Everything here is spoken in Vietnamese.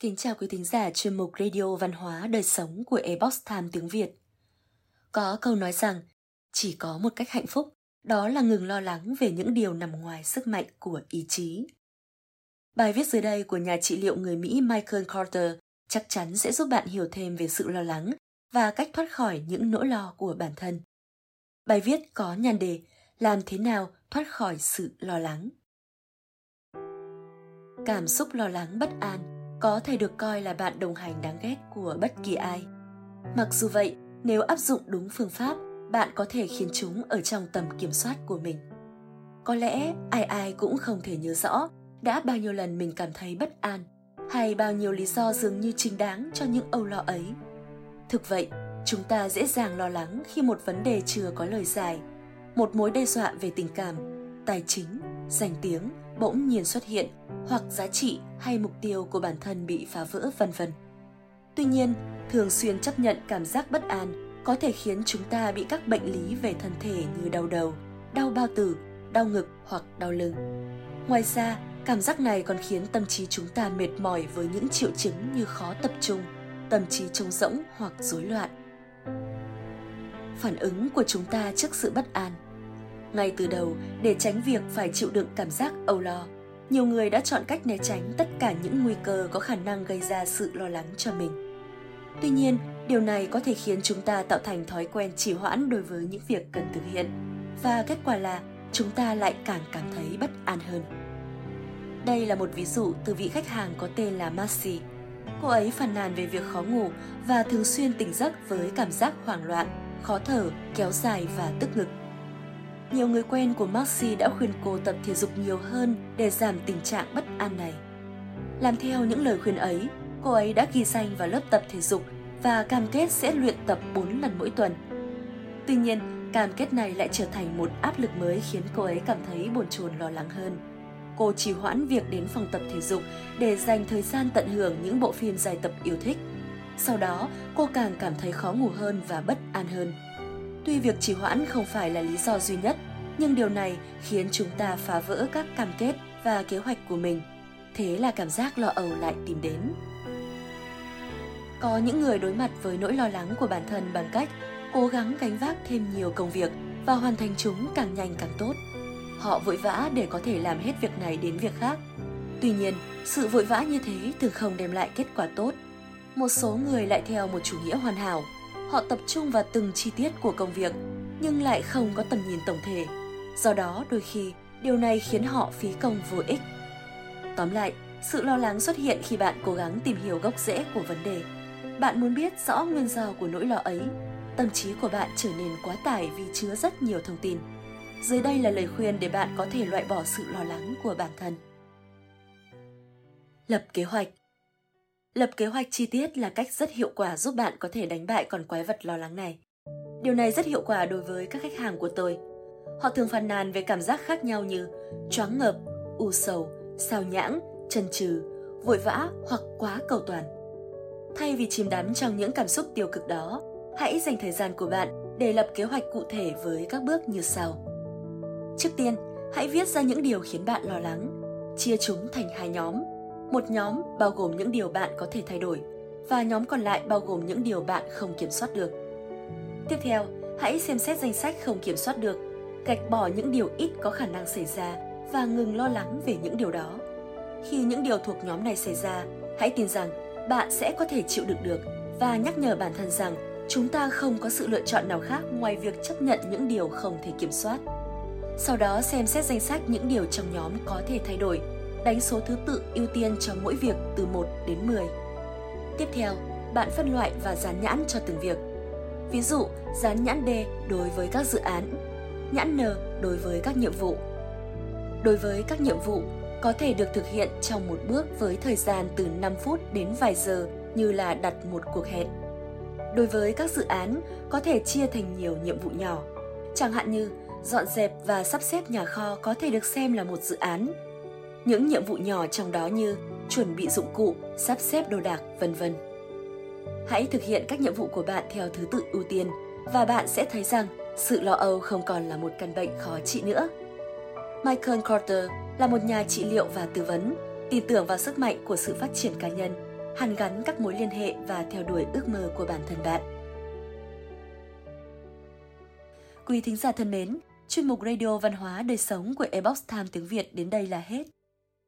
Kính chào quý thính giả chuyên mục Radio Văn hóa Đời Sống của Ebox Time tiếng Việt. Có câu nói rằng, chỉ có một cách hạnh phúc, đó là ngừng lo lắng về những điều nằm ngoài sức mạnh của ý chí. Bài viết dưới đây của nhà trị liệu người Mỹ Michael Carter chắc chắn sẽ giúp bạn hiểu thêm về sự lo lắng và cách thoát khỏi những nỗi lo của bản thân. Bài viết có nhan đề Làm thế nào thoát khỏi sự lo lắng. Cảm xúc lo lắng bất an có thể được coi là bạn đồng hành đáng ghét của bất kỳ ai. Mặc dù vậy, nếu áp dụng đúng phương pháp, bạn có thể khiến chúng ở trong tầm kiểm soát của mình. Có lẽ ai ai cũng không thể nhớ rõ đã bao nhiêu lần mình cảm thấy bất an hay bao nhiêu lý do dường như chính đáng cho những âu lo ấy. Thực vậy, chúng ta dễ dàng lo lắng khi một vấn đề chưa có lời giải, một mối đe dọa về tình cảm, tài chính, danh tiếng bỗng nhiên xuất hiện hoặc giá trị hay mục tiêu của bản thân bị phá vỡ vân vân. Tuy nhiên, thường xuyên chấp nhận cảm giác bất an có thể khiến chúng ta bị các bệnh lý về thân thể như đau đầu, đau bao tử, đau ngực hoặc đau lưng. Ngoài ra, cảm giác này còn khiến tâm trí chúng ta mệt mỏi với những triệu chứng như khó tập trung, tâm trí trống rỗng hoặc rối loạn. Phản ứng của chúng ta trước sự bất an ngay từ đầu, để tránh việc phải chịu đựng cảm giác âu lo, nhiều người đã chọn cách né tránh tất cả những nguy cơ có khả năng gây ra sự lo lắng cho mình. Tuy nhiên, điều này có thể khiến chúng ta tạo thành thói quen trì hoãn đối với những việc cần thực hiện và kết quả là chúng ta lại càng cảm thấy bất an hơn. Đây là một ví dụ từ vị khách hàng có tên là Marcy. Cô ấy phàn nàn về việc khó ngủ và thường xuyên tỉnh giấc với cảm giác hoảng loạn, khó thở, kéo dài và tức ngực. Nhiều người quen của Maxi đã khuyên cô tập thể dục nhiều hơn để giảm tình trạng bất an này. Làm theo những lời khuyên ấy, cô ấy đã ghi danh vào lớp tập thể dục và cam kết sẽ luyện tập 4 lần mỗi tuần. Tuy nhiên, cam kết này lại trở thành một áp lực mới khiến cô ấy cảm thấy bồn chồn lo lắng hơn. Cô trì hoãn việc đến phòng tập thể dục để dành thời gian tận hưởng những bộ phim dài tập yêu thích. Sau đó, cô càng cảm thấy khó ngủ hơn và bất an hơn. Tuy việc trì hoãn không phải là lý do duy nhất, nhưng điều này khiến chúng ta phá vỡ các cam kết và kế hoạch của mình. Thế là cảm giác lo âu lại tìm đến. Có những người đối mặt với nỗi lo lắng của bản thân bằng cách cố gắng gánh vác thêm nhiều công việc và hoàn thành chúng càng nhanh càng tốt. Họ vội vã để có thể làm hết việc này đến việc khác. Tuy nhiên, sự vội vã như thế thường không đem lại kết quả tốt. Một số người lại theo một chủ nghĩa hoàn hảo, họ tập trung vào từng chi tiết của công việc nhưng lại không có tầm nhìn tổng thể. Do đó, đôi khi điều này khiến họ phí công vô ích. Tóm lại, sự lo lắng xuất hiện khi bạn cố gắng tìm hiểu gốc rễ của vấn đề. Bạn muốn biết rõ nguyên do của nỗi lo ấy, tâm trí của bạn trở nên quá tải vì chứa rất nhiều thông tin. Dưới đây là lời khuyên để bạn có thể loại bỏ sự lo lắng của bản thân. Lập kế hoạch Lập kế hoạch chi tiết là cách rất hiệu quả giúp bạn có thể đánh bại con quái vật lo lắng này. Điều này rất hiệu quả đối với các khách hàng của tôi. Họ thường phàn nàn về cảm giác khác nhau như choáng ngợp, u sầu, sao nhãng, chần chừ, vội vã hoặc quá cầu toàn. Thay vì chìm đắm trong những cảm xúc tiêu cực đó, hãy dành thời gian của bạn để lập kế hoạch cụ thể với các bước như sau. Trước tiên, hãy viết ra những điều khiến bạn lo lắng, chia chúng thành hai nhóm một nhóm bao gồm những điều bạn có thể thay đổi và nhóm còn lại bao gồm những điều bạn không kiểm soát được. Tiếp theo, hãy xem xét danh sách không kiểm soát được, gạch bỏ những điều ít có khả năng xảy ra và ngừng lo lắng về những điều đó. Khi những điều thuộc nhóm này xảy ra, hãy tin rằng bạn sẽ có thể chịu đựng được và nhắc nhở bản thân rằng chúng ta không có sự lựa chọn nào khác ngoài việc chấp nhận những điều không thể kiểm soát. Sau đó xem xét danh sách những điều trong nhóm có thể thay đổi đánh số thứ tự ưu tiên cho mỗi việc từ 1 đến 10. Tiếp theo, bạn phân loại và dán nhãn cho từng việc. Ví dụ, dán nhãn D đối với các dự án, nhãn N đối với các nhiệm vụ. Đối với các nhiệm vụ, có thể được thực hiện trong một bước với thời gian từ 5 phút đến vài giờ như là đặt một cuộc hẹn. Đối với các dự án, có thể chia thành nhiều nhiệm vụ nhỏ. Chẳng hạn như dọn dẹp và sắp xếp nhà kho có thể được xem là một dự án những nhiệm vụ nhỏ trong đó như chuẩn bị dụng cụ, sắp xếp đồ đạc, vân vân. Hãy thực hiện các nhiệm vụ của bạn theo thứ tự ưu tiên và bạn sẽ thấy rằng sự lo âu không còn là một căn bệnh khó trị nữa. Michael Carter là một nhà trị liệu và tư vấn, tin tưởng vào sức mạnh của sự phát triển cá nhân. hàn gắn các mối liên hệ và theo đuổi ước mơ của bản thân bạn. Quý thính giả thân mến, chuyên mục Radio Văn hóa Đời Sống của Ebox Time tiếng Việt đến đây là hết.